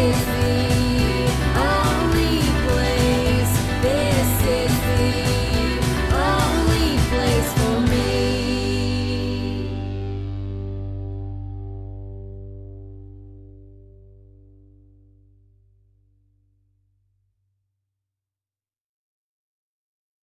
is